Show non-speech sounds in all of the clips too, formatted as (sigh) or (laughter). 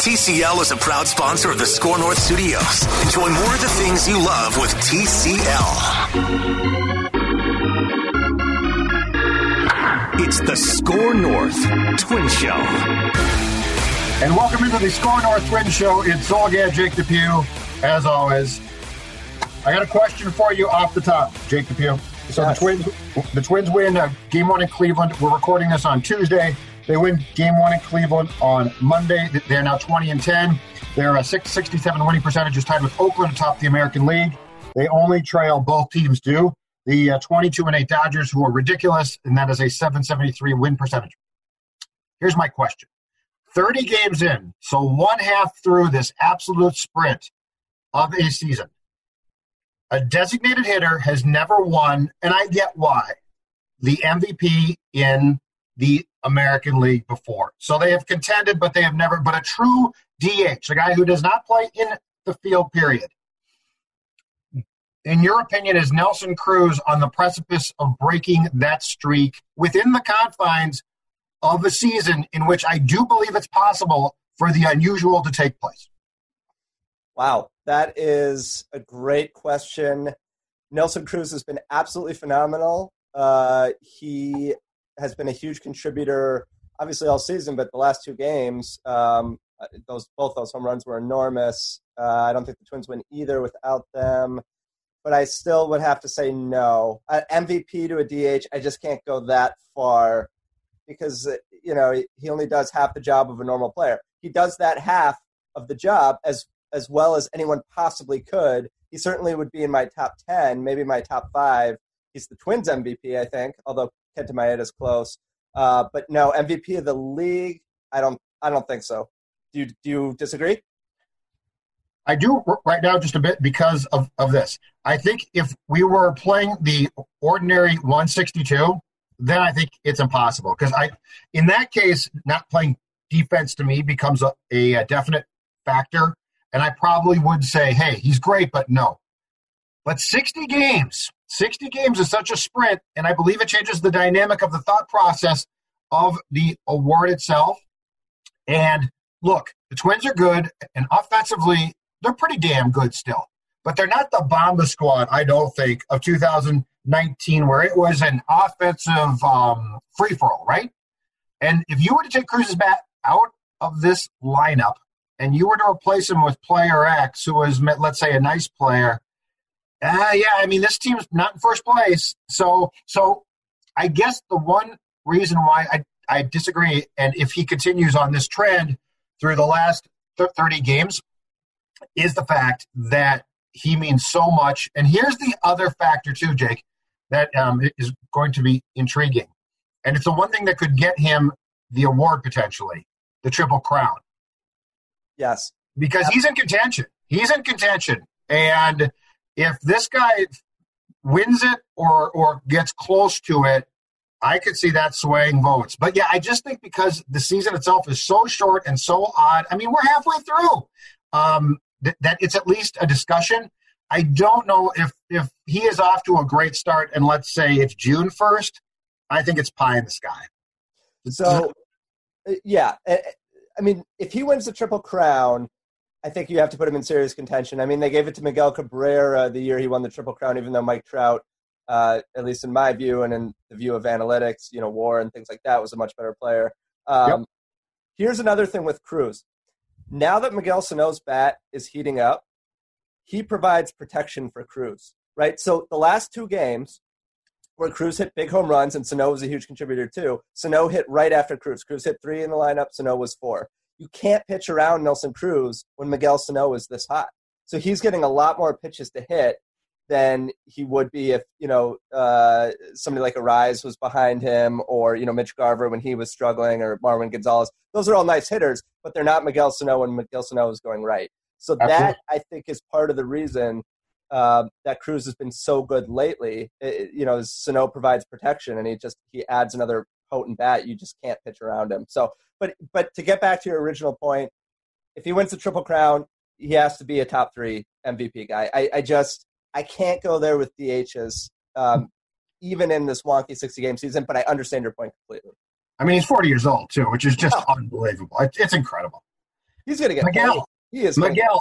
TCL is a proud sponsor of the SKOR North Studios. Enjoy more of the things you love with TCL. It's the SKOR North Twin Show. And welcome into the SKOR North Twin Show. It's Zulgad, Jake Depew, as always. I got a question for you off the top, Jake Depew. So yes. the Twins, the Twins win uh, game one in Cleveland. We're recording this on Tuesday. They win game one in Cleveland on Monday. They're now 20 and 10. They're a 667 winning percentage, is tied with Oakland atop the American League. They only trail both teams do. The uh, 22 and 8 Dodgers, who are ridiculous, and that is a 773 win percentage. Here's my question 30 games in, so one half through this absolute sprint of a season. A designated hitter has never won, and I get why, the MVP in the American League before. So they have contended, but they have never, but a true DH, a guy who does not play in the field, period. In your opinion, is Nelson Cruz on the precipice of breaking that streak within the confines of a season in which I do believe it's possible for the unusual to take place? Wow, that is a great question. Nelson Cruz has been absolutely phenomenal. Uh, he has been a huge contributor, obviously all season, but the last two games, um, those both those home runs were enormous. Uh, I don't think the Twins win either without them, but I still would have to say no. Uh, MVP to a DH, I just can't go that far because uh, you know he only does half the job of a normal player. He does that half of the job as as well as anyone possibly could. He certainly would be in my top ten, maybe my top five. He's the Twins MVP, I think, although Kenta Maeda is close. Uh, but no, MVP of the league, I don't, I don't think so. Do you, do you disagree? I do right now just a bit because of, of this. I think if we were playing the ordinary 162, then I think it's impossible because I, in that case, not playing defense to me becomes a, a, definite factor, and I probably would say, hey, he's great, but no. But 60 games, 60 games is such a sprint, and I believe it changes the dynamic of the thought process of the award itself. And look, the Twins are good, and offensively, they're pretty damn good still. But they're not the Bomba squad, I don't think, of 2019, where it was an offensive um, free for all, right? And if you were to take Cruz's bat out of this lineup and you were to replace him with player X, who was, let's say, a nice player, uh, yeah, I mean this team's not in first place, so so I guess the one reason why I I disagree, and if he continues on this trend through the last thirty games, is the fact that he means so much. And here's the other factor too, Jake, that um, is going to be intriguing, and it's the one thing that could get him the award potentially, the Triple Crown. Yes, because he's in contention. He's in contention, and if this guy wins it or or gets close to it, I could see that swaying votes. But yeah, I just think because the season itself is so short and so odd. I mean, we're halfway through. Um, th- that it's at least a discussion. I don't know if if he is off to a great start, and let's say it's June first. I think it's pie in the sky. So, yeah, I mean, if he wins the triple crown, I think you have to put him in serious contention. I mean, they gave it to Miguel Cabrera the year he won the Triple Crown, even though Mike Trout, uh, at least in my view and in the view of analytics, you know, WAR and things like that, was a much better player. Um, yep. Here's another thing with Cruz. Now that Miguel Sano's bat is heating up, he provides protection for Cruz, right? So the last two games where Cruz hit big home runs and Sano was a huge contributor too, Sano hit right after Cruz. Cruz hit three in the lineup, Sano was four you can't pitch around Nelson Cruz when Miguel Sano is this hot. So he's getting a lot more pitches to hit than he would be if you know uh, somebody like Arraez was behind him, or you know Mitch Garver when he was struggling, or Marwin Gonzalez. Those are all nice hitters, but they're not Miguel Sano when Miguel Sano is going right. So Absolutely. that I think is part of the reason uh, that Cruz has been so good lately. It, you know, Sano provides protection, and he just he adds another potent bat. You just can't pitch around him. So but but to get back to your original point, if he wins the triple crown, he has to be a top three MVP guy. I, I just I can't go there with DHs, um, even in this wonky sixty game season. But I understand your point completely. I mean, he's forty years old too, which is just oh. unbelievable. It's incredible. He's going to get Miguel. paid. He is Miguel,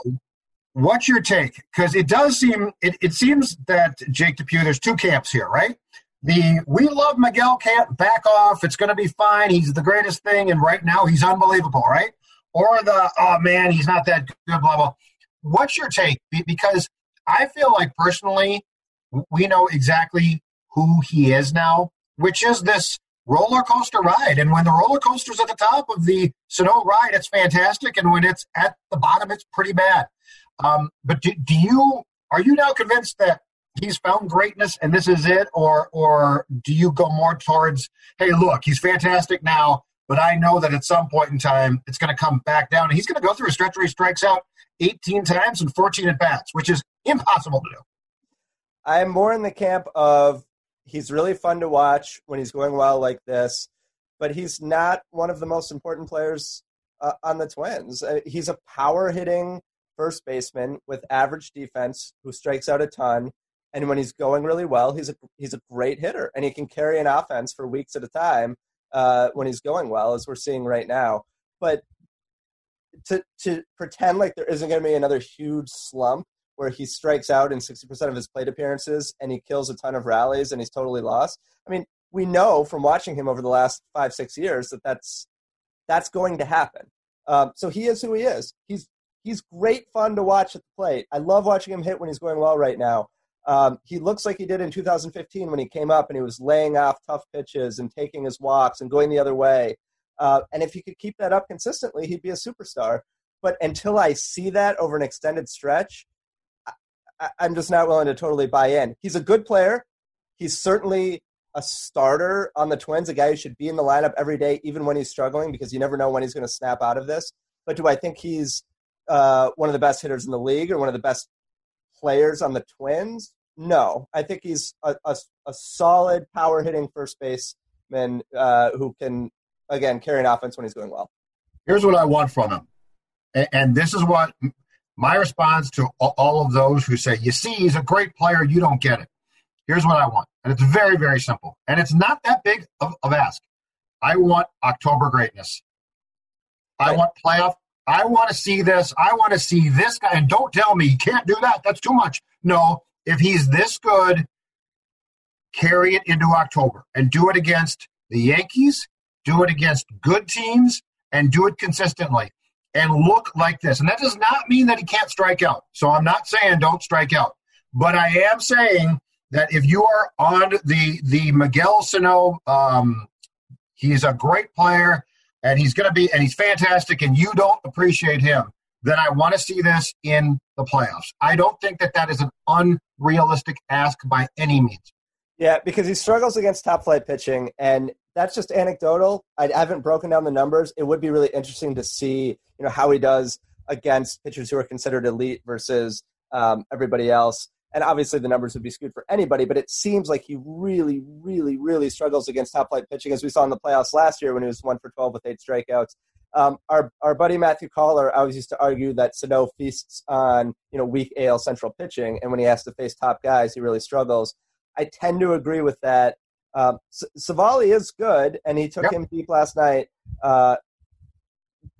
what's your take? Because it does seem it, it seems that Jake Depew, there's two camps here, right? The we love Miguel camp, back off, it's gonna be fine, he's the greatest thing, and right now he's unbelievable, right? Or the oh man, he's not that good, blah blah. What's your take? Because I feel like personally we know exactly who he is now, which is this roller coaster ride. And when the roller coaster's at the top of the Sano ride, it's fantastic. And when it's at the bottom, it's pretty bad. Um, but do, do you are you now convinced that he's found greatness and this is it, or or do you go more towards, hey, look, he's fantastic now, but I know that at some point in time it's going to come back down, and he's going to go through a stretch where he strikes out 18 times and 14 at bats, which is impossible to do. I'm more in the camp of he's really fun to watch when he's going well like this, but he's not one of the most important players uh, on the Twins. Uh, he's a power hitting first baseman with average defense who strikes out a ton. And when he's going really well, he's a he's a great hitter, and he can carry an offense for weeks at a time uh, when he's going well, as we're seeing right now. But to to pretend like there isn't going to be another huge slump where he strikes out in 60% of his plate appearances and he kills a ton of rallies and he's totally lost. I mean, we know from watching him over the last five, six years that that's, that's going to happen. Um, so he is who he is. He's, he's great fun to watch at the plate. I love watching him hit when he's going well right now. Um, he looks like he did in 2015 when he came up and he was laying off tough pitches and taking his walks and going the other way. Uh, and if he could keep that up consistently, he'd be a superstar. But until I see that over an extended stretch, I, I'm just not willing to totally buy in. He's a good player. He's certainly a starter on the Twins, a guy who should be in the lineup every day, even when he's struggling, because you never know when he's going to snap out of this. But do I think he's uh, one of the best hitters in the league or one of the best players on the Twins? No, I think he's a, a, a solid power hitting first baseman uh, who can again carry an offense when he's going well. Here's what I want from him, and, and this is what my response to all of those who say, you see, he's a great player, you don't get it. Here's what I want. And it's very, very simple. And it's not that big of, of ask. I want October greatness. I want playoff. I want to see this. I want to see this guy. And don't tell me you can't do that. That's too much. No, if he's this good, carry it into October and do it against the Yankees, do it against good teams, and do it consistently and look like this. And that does not mean that he can't strike out. So I'm not saying don't strike out. But I am saying that if you are on the the Miguel Sano, um, he's a great player and he's going to be and he's fantastic, and you don't appreciate him, then I want to see this in the playoffs. I don't think that that is an unrealistic ask by any means. Yeah, because he struggles against top flight pitching, and that's just anecdotal. I haven't broken down the numbers. It would be really interesting to see, you know, how he does against pitchers who are considered elite versus um, everybody else. And obviously, the numbers would be skewed for anybody, but it seems like he really, really, really struggles against top flight pitching, as we saw in the playoffs last year when he was one for 12 with eight strikeouts. Um, our, our buddy Matthew Coller always used to argue that Sano feasts on you know weak AL Central pitching, and when he has to face top guys, he really struggles. I tend to agree with that. Um, Civale is good, and he took yep. him deep last night. Uh,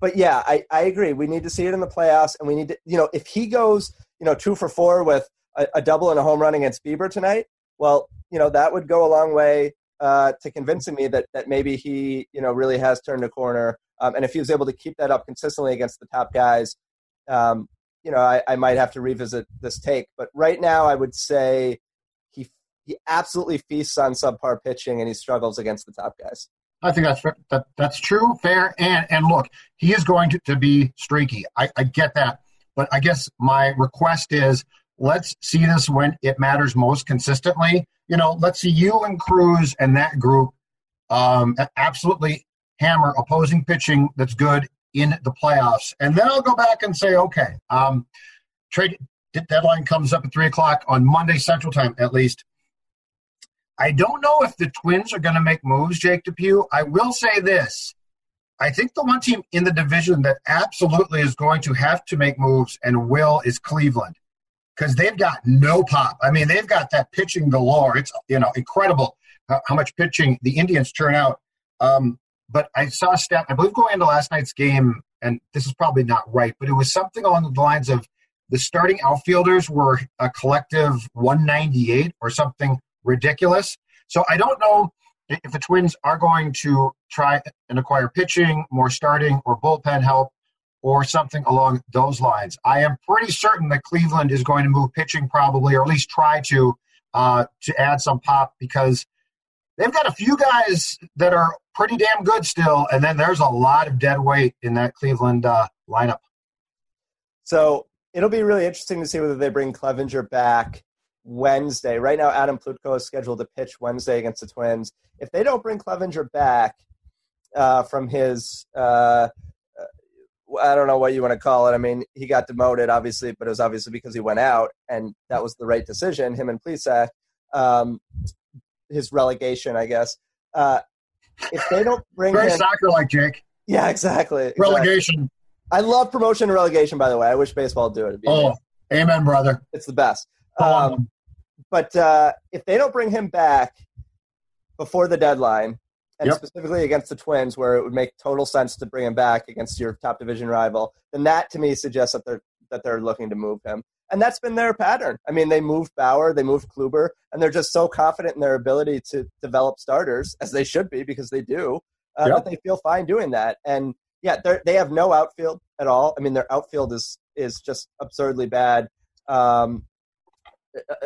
but yeah, I, I agree. We need to see it in the playoffs, and we need to, you know, if he goes, you know, two for four with a, a double and a home run against Bieber tonight, well, you know, that would go a long way uh, to convincing me that that maybe he, you know, really has turned a corner. Um, and if he was able to keep that up consistently against the top guys, um, you know, I, I might have to revisit this take. But right now, I would say he absolutely feasts on subpar pitching and he struggles against the top guys. I think that's that, that's true, fair, and and look, he is going to, to be streaky. I, I get that, but I guess my request is let's see this when it matters most consistently. You know, let's see you and Cruz and that group um, absolutely hammer opposing pitching that's good in the playoffs, and then I'll go back and say, okay, um, trade deadline comes up at three o'clock on Monday Central Time, at least. I don't know if the Twins are going to make moves, Jake Depew. I will say this. I think the one team in the division that absolutely is going to have to make moves and will is Cleveland because they've got no pop. I mean, they've got that pitching galore. It's you know incredible how, how much pitching the Indians turn out. Um, but I saw a stat. I believe going into last night's game, and this is probably not right, but it was something along the lines of the starting outfielders were a collective 198 or something ridiculous. So I don't know if the Twins are going to try and acquire pitching, more starting, or bullpen help, or something along those lines. I am pretty certain that Cleveland is going to move pitching probably, or at least try to, uh, to add some pop because they've got a few guys that are pretty damn good still, and then there's a lot of dead weight in that Cleveland uh, lineup. So it'll be really interesting to see whether they bring Clevinger back Wednesday. Right now, Adam Plutko is scheduled to pitch Wednesday against the Twins. If they don't bring Clevinger back uh, from his, uh, I don't know what you want to call it. I mean, he got demoted, obviously, but it was obviously because he went out, and that was the right decision. Him and Plesac, um, his relegation, I guess. Uh, if they don't bring very him, soccer like Jake. Yeah, exactly, exactly. Relegation. I love promotion and relegation. By the way, I wish baseball would do it. Oh, amazing. amen, brother. It's the best. Um, but uh, if they don't bring him back before the deadline, and yep. specifically against the Twins, where it would make total sense to bring him back against your top division rival, then that to me suggests that they're that they're looking to move him. And that's been their pattern. I mean, they moved Bauer, they moved Kluber, and they're just so confident in their ability to develop starters, as they should be because they do, uh, yep. that they feel fine doing that. And yeah, they have no outfield at all. I mean, their outfield is is just absurdly bad. Um,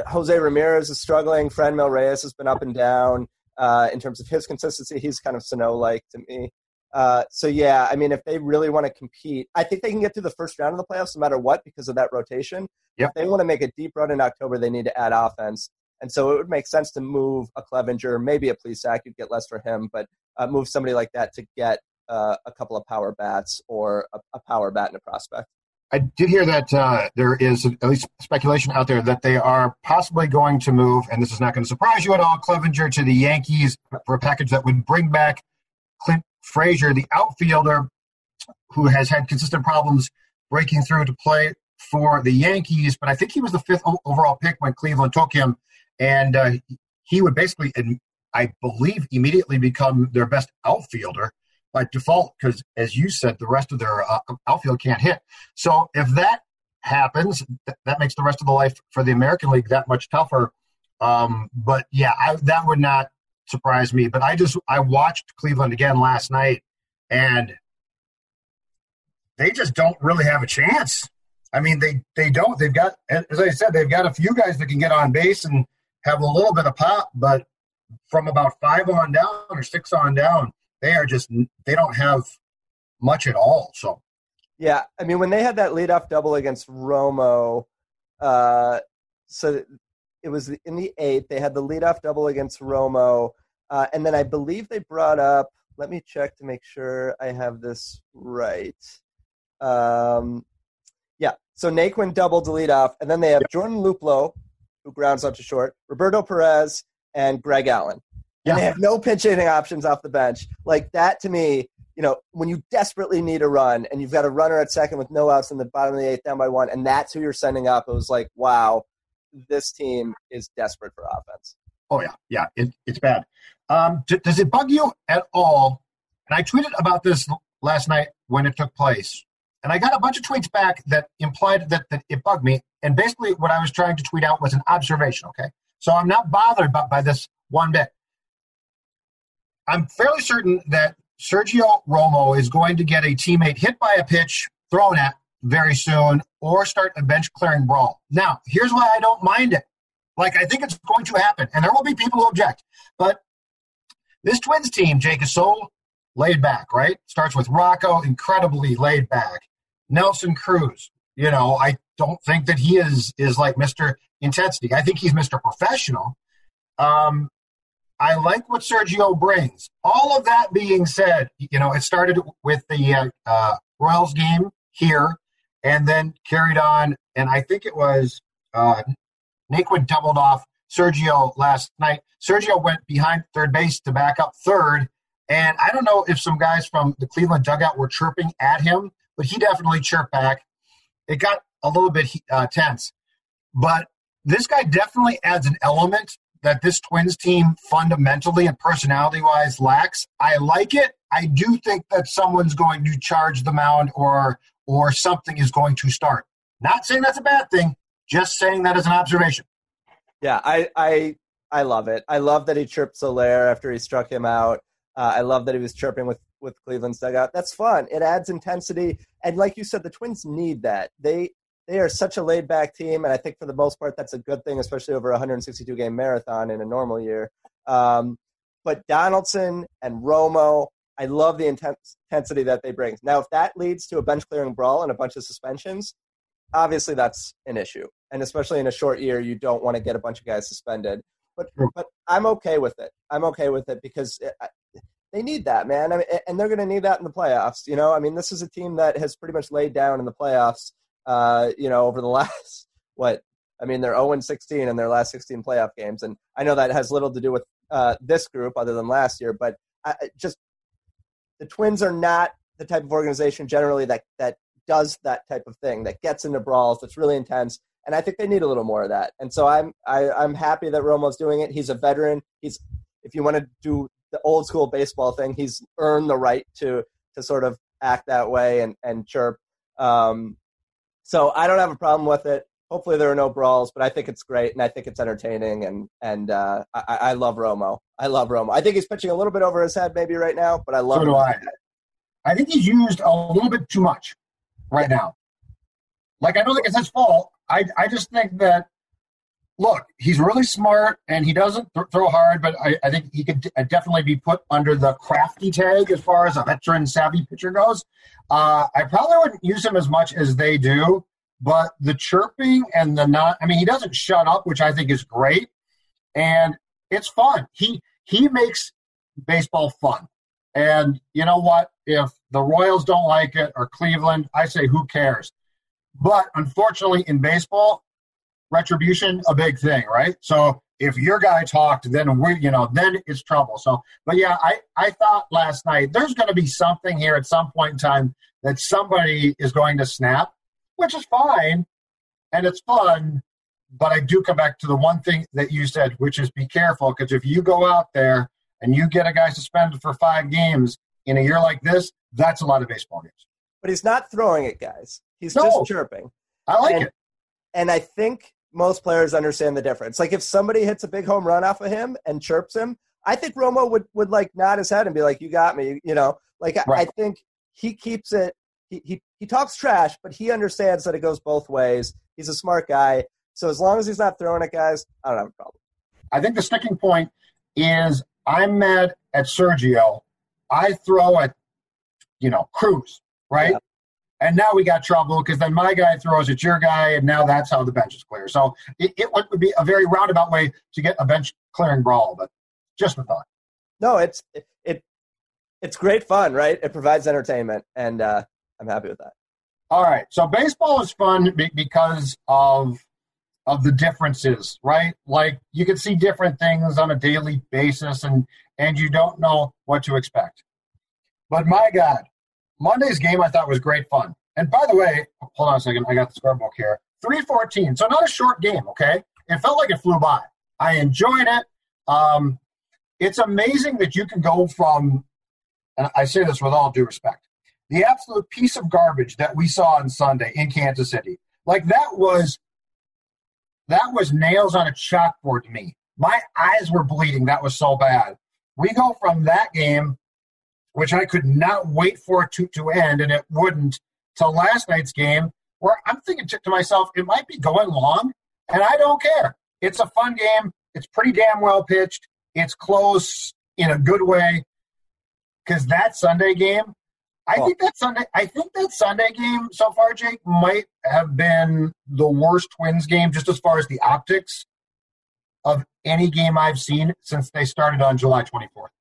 Jose Ramirez is struggling. Franmil Reyes has been up and down uh, in terms of his consistency. He's kind of Sano like to me. Uh, so yeah, I mean, if they really want to compete, I think they can get through the first round of the playoffs no matter what because of that rotation. Yep. If they want to make a deep run in October, they need to add offense, and so it would make sense to move a Clevinger, maybe a Plesac. You'd get less for him, but uh, move somebody like that to get uh, a couple of power bats or a, a power bat and a prospect. I did hear that uh, there is at least speculation out there that they are possibly going to move, and this is not going to surprise you at all, Clevinger to the Yankees for a package that would bring back Clint Frazier, the outfielder who has had consistent problems breaking through to play for the Yankees. But I think he was the fifth overall pick when Cleveland took him, and uh, he would basically, I believe, immediately become their best outfielder by default because, as you said, the rest of their uh, outfield can't hit. So if that happens, th- that makes the rest of the life for the American League that much tougher. Um, but yeah, I, that would not surprise me. But I just I watched Cleveland again last night, and they just don't really have a chance. I mean, they they don't. They've got, as I said, they've got a few guys that can get on base and have a little bit of pop, but from about five on down or six on down, they are just they don't have much at all. So yeah, I mean when they had that leadoff double against Romo, uh, so it was in the eighth. They had the leadoff double against Romo, uh, and then I believe they brought up. Let me check to make sure I have this right. Um, yeah, so Naquin doubled the leadoff, and then they have yep. Jordan Luplow, who grounds out to short, Roberto Perez, and Greg Allen yeah. and they have no pinch hitting options off the bench. Like that to me, you know, when you desperately need a run and you've got a runner at second with no outs in the bottom of the eighth down by one, and that's who you're sending up, it was like, wow, this team is desperate for offense. Oh yeah, yeah, it, it's bad. Um, d- does it bug you at all? And I tweeted about this last night when it took place, and I got a bunch of tweets back that implied that, that it bugged me. And basically, what I was trying to tweet out was an observation. Okay, so I'm not bothered by, by this one bit. I'm fairly certain that Sergio Romo is going to get a teammate hit by a pitch thrown at very soon or start a bench clearing brawl. Now, here's why I don't mind it. Like, I think it's going to happen, and there will be people who object. But this Twins team, Jake, is so laid back, right? Starts with Rocco, incredibly laid back. Nelson Cruz, you know, I don't think that he is is like Mr. Intensity. I think he's Mr. Professional. Um, I like what Sergio brings. All of that being said, you know, it started with the uh, uh, Royals game here and then carried on. And I think it was uh, Naquin doubled off Sergio last night. Sergio went behind third base to back up third. And I don't know if some guys from the Cleveland dugout were chirping at him, but he definitely chirped back. It got a little bit uh, tense. But this guy definitely adds an element that this Twins team fundamentally and personality wise lacks. I like it. I do think that someone's going to charge the mound or or something is going to start. Not saying that's a bad thing, just saying that as an observation. Yeah, I I I love it. I love that he chirped Soler after he struck him out. Uh, I love that he was chirping with with Cleveland's dugout. That's fun. It adds intensity, and like you said, the Twins need that. They they are such a laid back team, and I think for the most part that's a good thing, especially over a 162 game marathon in a normal year. Um, but Donaldson and Romo, I love the intensity that they bring. Now, if that leads to a bench clearing brawl and a bunch of suspensions, obviously that's an issue, and especially in a short year, you don't want to get a bunch of guys suspended. But but I'm okay with it. I'm okay with it because it, they need that, man. I mean, and they're going to need that in the playoffs. You know, I mean, this is a team that has pretty much laid down in the playoffs. Uh, you know, over the (laughs) last what I mean, they're 0 16 in their last 16 playoff games, and I know that has little to do with uh, this group other than last year. But I, just the Twins are not the type of organization generally that that does that type of thing that gets into brawls that's really intense and I think they need a little more of that. And so I'm I, am i am happy that Romo's doing it. He's a veteran. He's if you want to do the old school baseball thing. He's earned the right to to sort of act that way and and chirp. Um, so I don't have a problem with it. Hopefully there are no brawls, but I think it's great and I think it's entertaining and and uh, I, I love Romo. I love Romo. I think he's pitching a little bit over his head maybe right now, but I love. So do I. I think he's used a little bit too much right now. Like I don't think it's his fault. I I just think that look, he's really smart and he doesn't th- throw hard, but I, I think he could d- definitely be put under the crafty tag as far as a veteran savvy pitcher goes. Uh, I probably wouldn't use him as much as they do, but the chirping and the not, I mean, he doesn't shut up, which I think is great. And it's fun. He, he makes baseball fun. And you know what? If the Royals don't like it or Cleveland, I say, who cares? But unfortunately, in baseball, retribution a big thing, right? So if your guy talked, then we, you know, then it's trouble. So, but yeah, I, I thought last night there's going to be something here at some point in time that somebody is going to snap, which is fine and it's fun. But I do come back to the one thing that you said, which is be careful because if you go out there and you get a guy suspended for five games in a year like this, that's a lot of baseball games. But he's not throwing it, guys. He's no, just chirping. I like and, it. And I think most players understand the difference. Like if somebody hits a big home run off of him and chirps him, I think Romo would would like nod his head and be like, "You got me," you know. Like right. I, think he keeps it. He, he he talks trash, but he understands that it goes both ways. He's a smart guy, so as long as he's not throwing it, guys, I don't have a problem. I think the sticking point is I'm mad at Sergio. I throw at you know Cruz, right? Yeah. And now we got trouble because then my guy throws at your guy, and now that's how the bench is clear. So it, it would be a very roundabout way to get a bench clearing brawl, but just a thought. No, it's it, it it's great fun, right? It provides entertainment, and uh, I'm happy with that. All right, so baseball is fun because of of the differences, right? Like you can see different things on a daily basis, and and you don't know what to expect. But my God, Monday's game I thought was great fun. And by the way, hold on a second, I got the scorebook here. 314. So not a short game, okay? It felt like it flew by. I enjoyed it. Um, it's amazing that you can go from, and I say this with all due respect, the absolute piece of garbage that we saw on Sunday in Kansas City. Like that was that was nails on a chalkboard to me. My eyes were bleeding. That was so bad. We go from that game which I could not wait for it to, to end, and it wouldn't, till last night's game, where I'm thinking to, to myself, it might be going long, and I don't care. It's a fun game. It's pretty damn well pitched. It's close in a good way. Because that Sunday game, I oh. think that Sunday, I think that Sunday game so far, Jake, might have been the worst Twins game, just as far as the optics of any game I've seen since they started on July 24th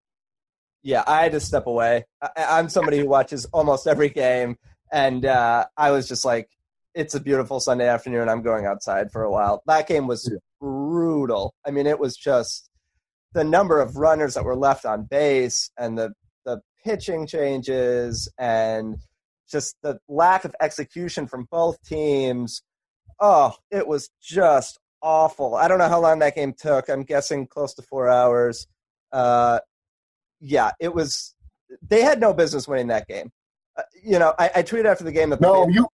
yeah, I had to step away. I, am somebody who watches almost every game, and uh, I was just like, it's a beautiful Sunday afternoon. I'm going outside for a while. That game was brutal. I mean, it was just the number of runners that were left on base and the the pitching changes and just the lack of execution from both teams. Oh, it was just awful. I don't know how long that game took. I'm guessing close to four hours. Uh, yeah, it was they had no business winning that game. Uh, you know, I, I, tweeted after the game that no, you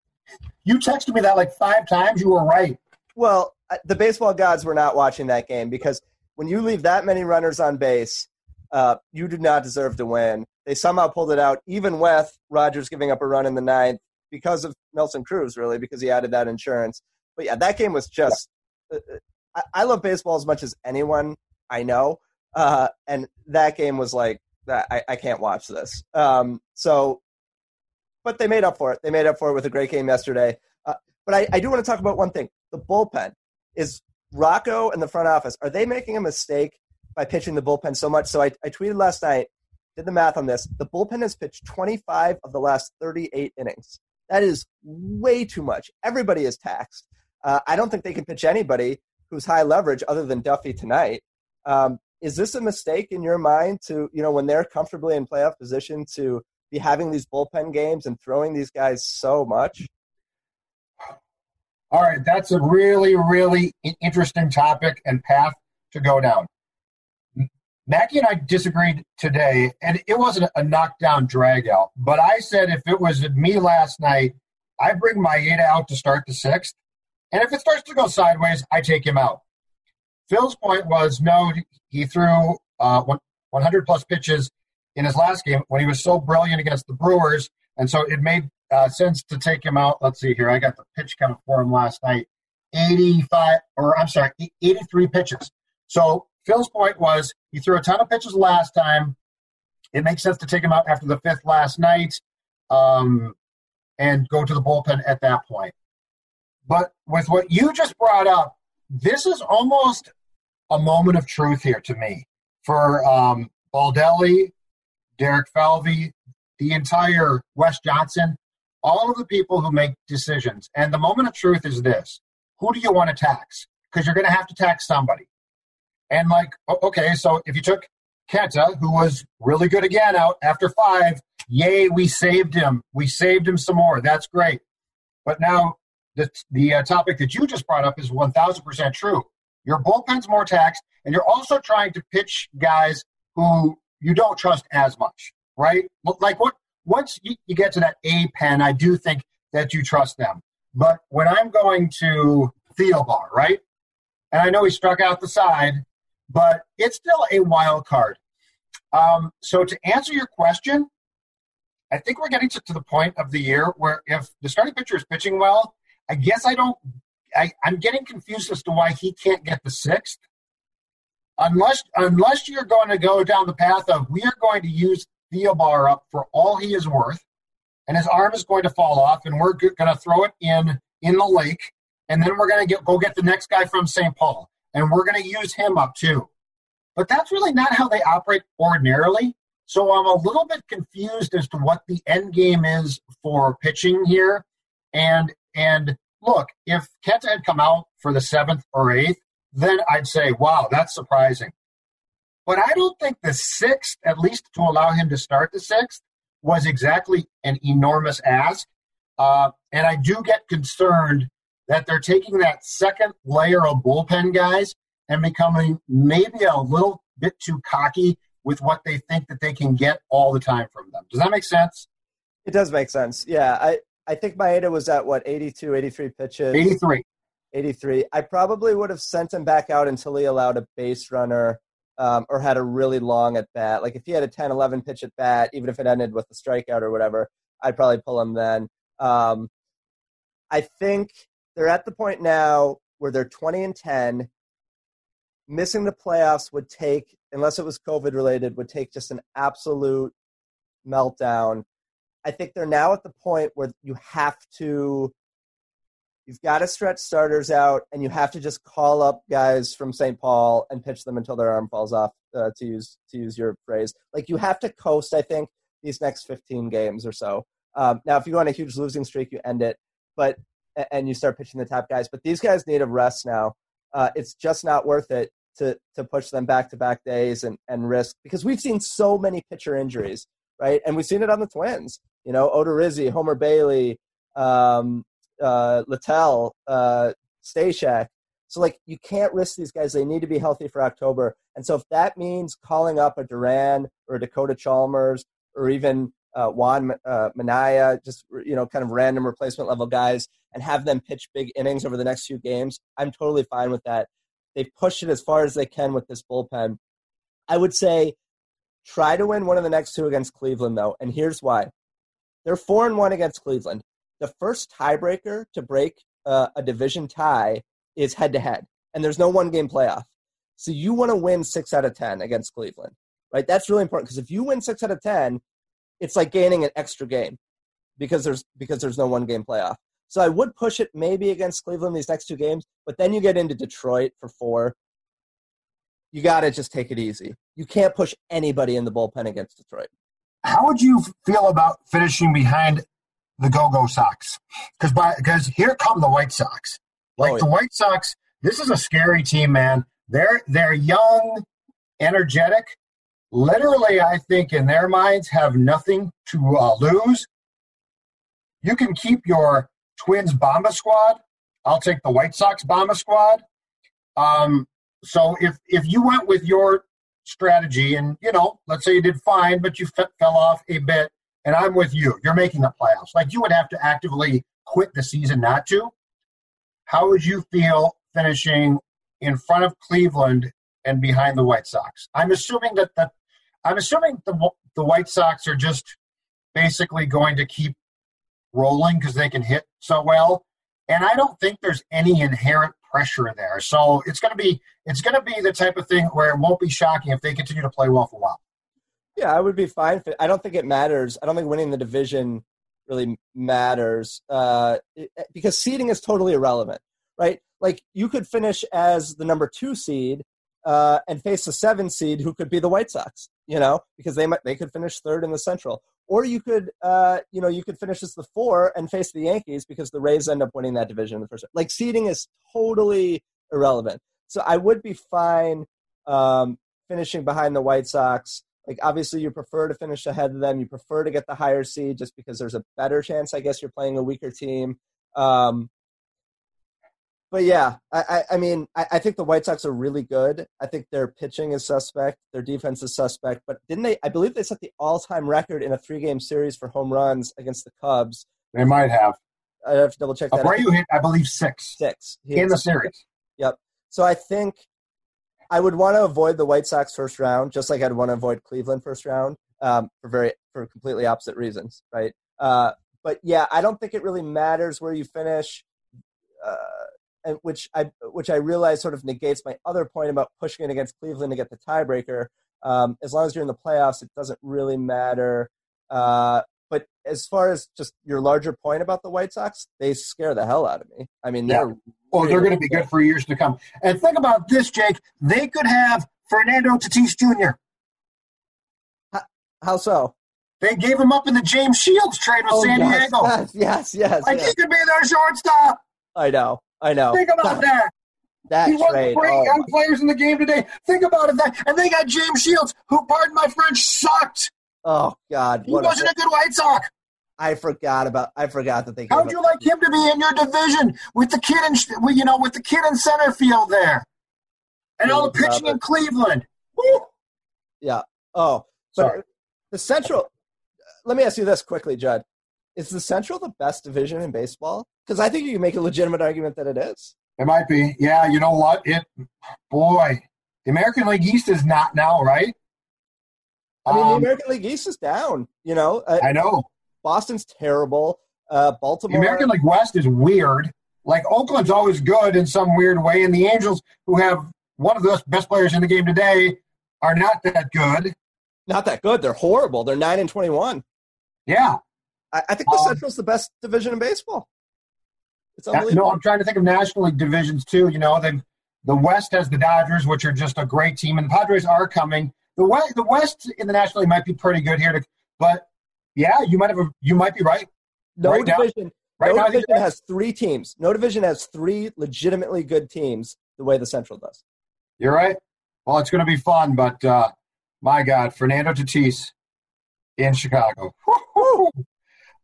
you texted me that like five times. You were right. Well, the baseball gods were not watching that game because when you leave that many runners on base, uh, you do not deserve to win. They somehow pulled it out, even with Rogers giving up a run in the ninth because of Nelson Cruz, really, because he added that insurance. But yeah, that game was just. Uh, uh I, I, love baseball as much as anyone I know, uh, and that game was like I, I can't watch this. Um, so, but they made up for it. They made up for it with a great game yesterday. Uh, but I, I do want to talk about one thing: the bullpen is Rocco and the front office. Are they making a mistake by pitching the bullpen so much? So I, I tweeted last night, did the math on this. The bullpen has pitched 25 of the last 38 innings. That is way too much. Everybody is taxed. Uh, I don't think they can pitch anybody who's high leverage other than Duffey tonight. Um, is this a mistake in your mind to, you know, when they're comfortably in playoff position to be having these bullpen games and throwing these guys so much? All right, that's a really, really interesting topic and path to go down. Mackey and I disagreed today, and it wasn't a knockdown drag out. But I said if it was me last night, I bring Maeda out to start the sixth, and if it starts to go sideways, I take him out. Phil's point was no, he threw uh, 100 plus pitches in his last game when he was so brilliant against the Brewers, and so it made uh, sense to take him out. Let's see here. I got the pitch count for him last night. 85, or I'm sorry, 83 pitches. So Phil's point was he threw a ton of pitches last time. It makes sense to take him out after the fifth last night um, and go to the bullpen at that point. But with what you just brought up, this is almost a moment of truth here to me for um, Baldelli, Derek Falvey, the entire Wes Johnson, all of the people who make decisions. And the moment of truth is this who do you want to tax? Because you're going to have to tax somebody. And, like, okay, so if you took Kenta, who was really good again out after five, yay, we saved him. We saved him some more. That's great. But now the, the uh, topic that you just brought up is 1000% true. Your bullpen's more taxed, and you're also trying to pitch guys who you don't trust as much, right? Like what? Once you, get to that A pen, I do think that you trust them. But when I'm going to Thielbar, right? And I know he struck out the side, but it's still a wild card. Um, so to answer your question, I think we're getting to, to the point of the year where if the starting pitcher is pitching well, I guess I don't. I, I'm getting confused as to why he can't get the sixth. Unless unless you're going to go down the path of we are going to use Thielbar up for all he is worth, and his arm is going to fall off, and we're going to throw it in in the lake, and then we're going to go get the next guy from St. Paul, and we're going to use him up too. But that's really not how they operate ordinarily. So I'm a little bit confused as to what the end game is for pitching here. And and look, if Kenta had come out for the seventh or eighth, then I'd say, wow, that's surprising. But I don't think the sixth, at least to allow him to start the sixth, was exactly an enormous ask. Uh, and I do get concerned that they're taking that second layer of bullpen guys and becoming maybe a little bit too cocky with what they think that they can get all the time from them. Does that make sense? It does make sense. Yeah. I, I think Maeda was at what 82, 83 pitches. 83. 83. I probably would have sent him back out until he allowed a base runner um, or had a really long at bat. Like if he had a 10, 11 pitch at bat, even if it ended with a strikeout or whatever, I'd probably pull him then. Um, I think they're at the point now where they're 20 and 10. Missing the playoffs would take, unless it was COVID related, would take just an absolute meltdown I think they're now at the point where you have to you've got to stretch starters out and you have to just call up guys from St. Paul and pitch them until their arm falls off uh, to use to use your phrase. Like you have to coast I think these next 15 games or so. Um, now if you go on a huge losing streak you end it, but and you start pitching the top guys, but these guys need a rest now. Uh, it's just not worth it to to push them back to back days and and risk because we've seen so many pitcher injuries, right? And we've seen it on the Twins. You know, Odorizzi, Homer Bailey, um, uh, Littell, uh, Stashak. So like you can't risk these guys. They need to be healthy for October. And so if that means calling up a Duran or a Dakota Chalmers or even uh, Juan uh, Minaya, just you know, kind of random replacement level guys, and have them pitch big innings over the next few games. I'm totally fine with that. They've pushed it as far as they can with this bullpen. I would say try to win one of the next two against Cleveland, though, and here's why: they're four and one against Cleveland. The first tiebreaker to break uh, a division tie is head to head, and there's no one game playoff. So you want to win six out of ten against Cleveland, right? That's really important because if you win six out of ten, it's like gaining an extra game because there's because there's no one game playoff. So I would push it maybe against Cleveland these next two games, but then you get into Detroit for four. You got to just take it easy. You can't push anybody in the bullpen against Detroit. How would you feel about finishing behind the Go-Go Sox? Because because here come the White Sox. Like oh, yeah. the White Sox, this is a scary team, man. They're they're young, energetic, literally, I think, in their minds, have nothing to uh, lose. You can keep your Twins Bomba squad. I'll take the White Sox Bomba squad. Um, so if if you went with your strategy, and you know, let's say you did fine, but you f- fell off a bit, and I'm with you, you're making the playoffs. Like you would have to actively quit the season not to. How would you feel finishing in front of Cleveland and behind the White Sox. I'm assuming that the I'm assuming the the White Sox are just basically going to keep rolling because they can hit so well, and I don't think there's any inherent pressure there. So it's going to be it's going to be the type of thing where it won't be shocking if they continue to play well for a while. Yeah, I would be fine. I don't think it matters. I don't think winning the division really matters uh, it, because seeding is totally irrelevant, right? Like you could finish as the number two seed uh, and face a seven seed who could be the White Sox, you know, because they might they could finish third in the Central, or you could uh, you know you could finish as the four and face the Yankees because the Rays end up winning that division in the first. Round. Like seeding is totally irrelevant. So I would be fine um, finishing behind the White Sox. Like obviously you prefer to finish ahead of them. You prefer to get the higher seed just because there's a better chance. I guess you're playing a weaker team. Um, but yeah, I, I, I mean, I, I, think the White Sox are really good. I think their pitching is suspect, their defense is suspect. But didn't they? I believe they set the all-time record in a three-game series for home runs against the Cubs. They might have. I have to double check that. Abreu hit, I believe, six. Six in the series. Yep. So I think I would want to avoid the White Sox first round, just like I'd want to avoid Cleveland first round, um, for very for completely opposite reasons, right? Uh, but yeah, I don't think it really matters where you finish. Uh, and which I which I realize sort of negates my other point about pushing it against Cleveland to get the tiebreaker. Um, as long as you're in the playoffs, it doesn't really matter. Uh, but as far as just your larger point about the White Sox, they scare the hell out of me. I mean, they're yeah. oh, really they're going to be good for years to come. And think about this, Jake. They could have Fernando Tatis Jr. How, how so? They gave him up in the James Shields trade with oh, San yes, Diego. Yes, (laughs) yes, yes. Like yes. he could be their shortstop. I know. I know. Think about that. That he was trade. great oh, young players in the game today. Think about it. That and they got James Shields, who, pardon my French, sucked. Oh God, he wasn't a, a, good White Sox. I forgot about. I forgot that they. How'd you like him to be in your division with the kid in, you know, with the kid in center field there, and all the pitching in Cleveland? Woo! Yeah. Oh, sorry. The Central. Let me ask you this quickly, Judd. Is the Central the best division in baseball? Because I think you can make a legitimate argument that it is. It might be. Yeah, you know what? It boy, the American League East is not now, right? I mean, um, the American League East is down. You know, uh, I know. Boston's terrible. Uh, Baltimore. The American League West is weird. Like Oakland's always good in some weird way, and the Angels, who have one of the best players in the game today, are not that good. Not that good. They're horrible. They're nine and twenty-one. Yeah, I, I think the um, Central's the best division in baseball. It's unbelievable. No, I'm trying to think of National League divisions too. You know, they the West has the Dodgers, which are just a great team, and the Padres are coming. The West, the West in the National League might be pretty good here, to, but yeah, you might have a, you might be right. No right division. Now, right no now, division has three teams. No division has three legitimately good teams the way the Central does. You're right. Well, it's going to be fun, but uh, my God, Fernando Tatis in Chicago. Woo-hoo!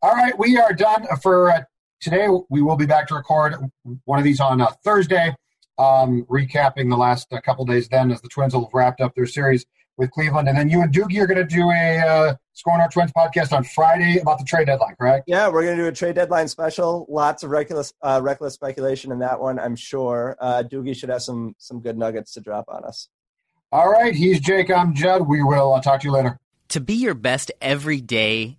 All right, we are done for uh, today. We will be back to record one of these on uh, Thursday, um, recapping the last uh, couple days then as the Twins will have wrapped up their series with Cleveland, and then you and Doogie are going to do a uh, SKOR North Twins podcast on Friday about the trade deadline, correct? Yeah, we're going to do a trade deadline special. Lots of reckless, uh, reckless speculation in that one, I'm sure. Uh, Doogie should have some some good nuggets to drop on us. All right, he's Jake. I'm Judd. We will uh, talk to you later. To be your best every day,